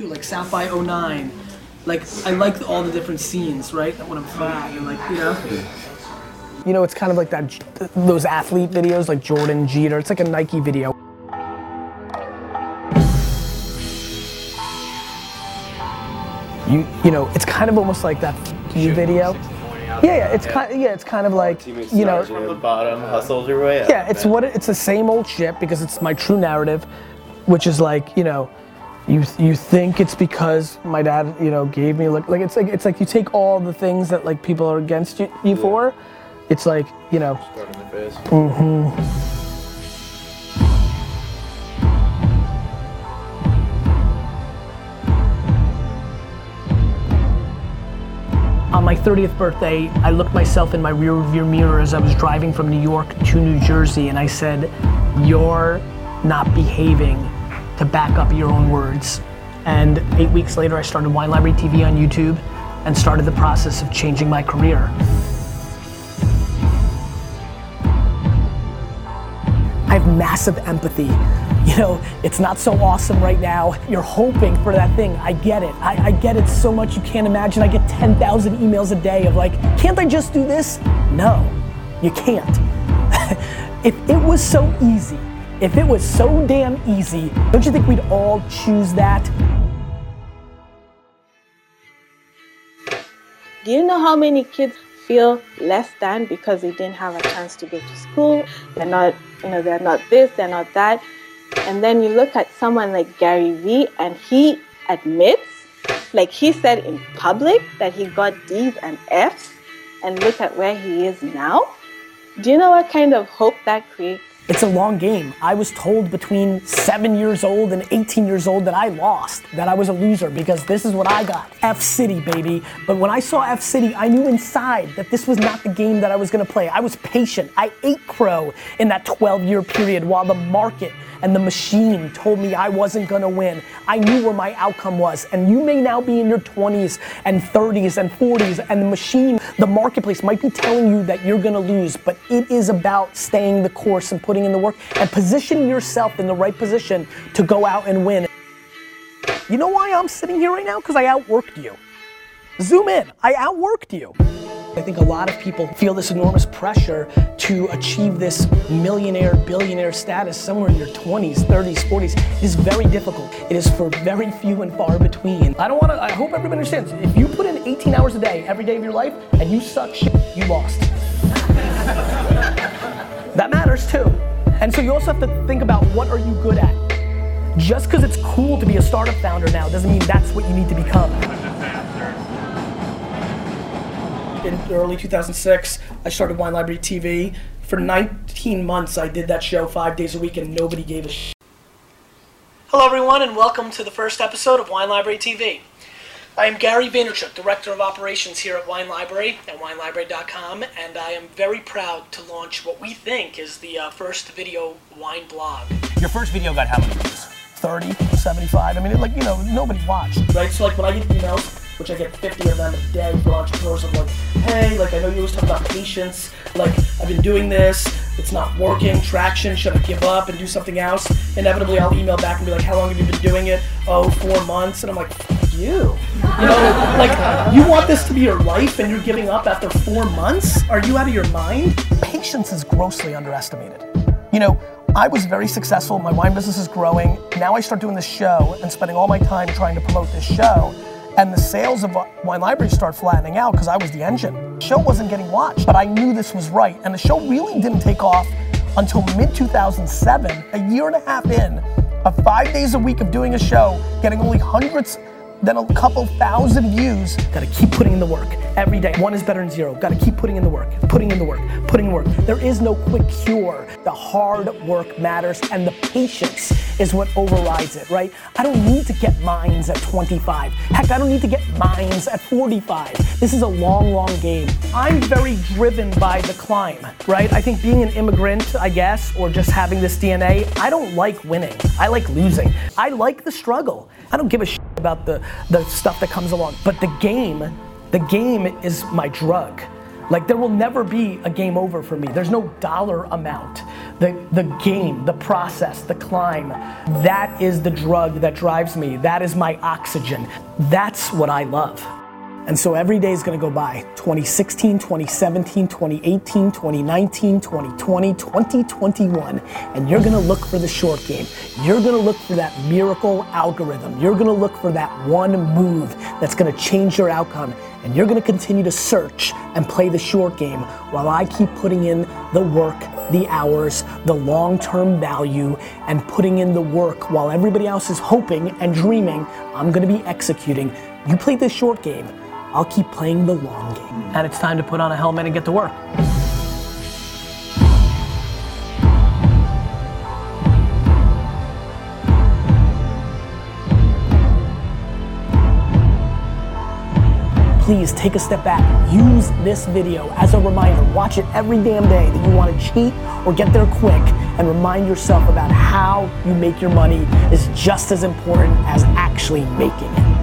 too, like South by 09. Like I like all the different scenes, right? When I'm fat and like you know. You know, it's kind of like that those athlete videos, like Jordan Jeter. It's like a Nike video. You you know, it's kind of almost like that you video. Yeah, yeah, it's kind yeah, it's kind of like you know, from the bottom, hustled your way up. yeah, it's what it, it's the same old shit because it's my true narrative, which is like you know, you you think it's because my dad you know gave me like like it's like it's like you take all the things that like people are against you, you for, it's like you know. Start in the face. Mm-hmm. On my 30th birthday, I looked myself in my rear view mirror as I was driving from New York to New Jersey, and I said, You're not behaving to back up your own words. And eight weeks later, I started Wine Library TV on YouTube and started the process of changing my career. I have massive empathy. You know, it's not so awesome right now. You're hoping for that thing. I get it. I, I get it so much you can't imagine. I get 10,000 emails a day of like, can't I just do this? No, you can't. if it was so easy, if it was so damn easy, don't you think we'd all choose that? Do you know how many kids feel less than because they didn't have a chance to go to school? They're not, you know, they're not this, they're not that. And then you look at someone like Gary Vee and he admits, like he said in public, that he got D's and F's and look at where he is now. Do you know what kind of hope that creates? It's a long game. I was told between seven years old and 18 years old that I lost, that I was a loser because this is what I got. F City, baby. But when I saw F City, I knew inside that this was not the game that I was gonna play. I was patient. I ate crow in that 12 year period while the market and the machine told me I wasn't gonna win. I knew where my outcome was. And you may now be in your 20s and 30s and 40s, and the machine, the marketplace might be telling you that you're gonna lose, but it is about staying the course and putting in the work and position yourself in the right position to go out and win. You know why I'm sitting here right now? Because I outworked you. Zoom in, I outworked you. I think a lot of people feel this enormous pressure to achieve this millionaire, billionaire status somewhere in your 20s, 30s, 40s. It is very difficult. It is for very few and far between. I don't want to, I hope everybody understands. If you put in 18 hours a day, every day of your life, and you suck shit, you lost. That matters too. And so you also have to think about what are you good at. Just because it's cool to be a startup founder now doesn't mean that's what you need to become in early 2006, I started Wine Library TV. For 19 months, I did that show five days a week, and nobody gave a sh. Hello, everyone, and welcome to the first episode of Wine Library TV. I am Gary Vaynerchuk, Director of Operations here at Wine Library at winelibrary.com, and I am very proud to launch what we think is the uh, first video wine blog. Your first video got how many views? 30, 75. I mean, it, like, you know, nobody watched. Right? So, like, when I get emails, which I get 50 of them a day for entrepreneurs, I'm like, hey, like, I know you always talk about patience. Like, I've been doing this, it's not working, traction, should I give up and do something else? Inevitably, I'll email back and be like, how long have you been doing it? Oh, four months. And I'm like, Fuck you. You know, like, you want this to be your life and you're giving up after four months? Are you out of your mind? Patience is grossly underestimated. You know, I was very successful. My wine business is growing. Now I start doing this show and spending all my time trying to promote this show. And the sales of Wine Library start flattening out because I was the engine. The show wasn't getting watched, but I knew this was right. And the show really didn't take off until mid 2007, a year and a half in, of five days a week of doing a show, getting only hundreds then a couple thousand views. Gotta keep putting in the work every day. One is better than zero. Gotta keep putting in the work, putting in the work, putting in the work. There is no quick cure. The hard work matters and the patience is what overrides it, right? I don't need to get mines at 25. Heck, I don't need to get mines at 45. This is a long, long game. I'm very driven by the climb, right? I think being an immigrant, I guess, or just having this DNA, I don't like winning. I like losing. I like the struggle. I don't give a shit about the, the stuff that comes along. But the game, the game is my drug. Like there will never be a game over for me. There's no dollar amount. The the game, the process, the climb, that is the drug that drives me. That is my oxygen. That's what I love. And so every day is gonna go by 2016, 2017, 2018, 2019, 2020, 2021. And you're gonna look for the short game. You're gonna look for that miracle algorithm. You're gonna look for that one move that's gonna change your outcome. And you're gonna continue to search and play the short game while I keep putting in the work, the hours, the long term value, and putting in the work while everybody else is hoping and dreaming. I'm gonna be executing. You play the short game. I'll keep playing the long game. And it's time to put on a helmet and get to work. Please take a step back. Use this video as a reminder. Watch it every damn day that you want to cheat or get there quick and remind yourself about how you make your money is just as important as actually making it.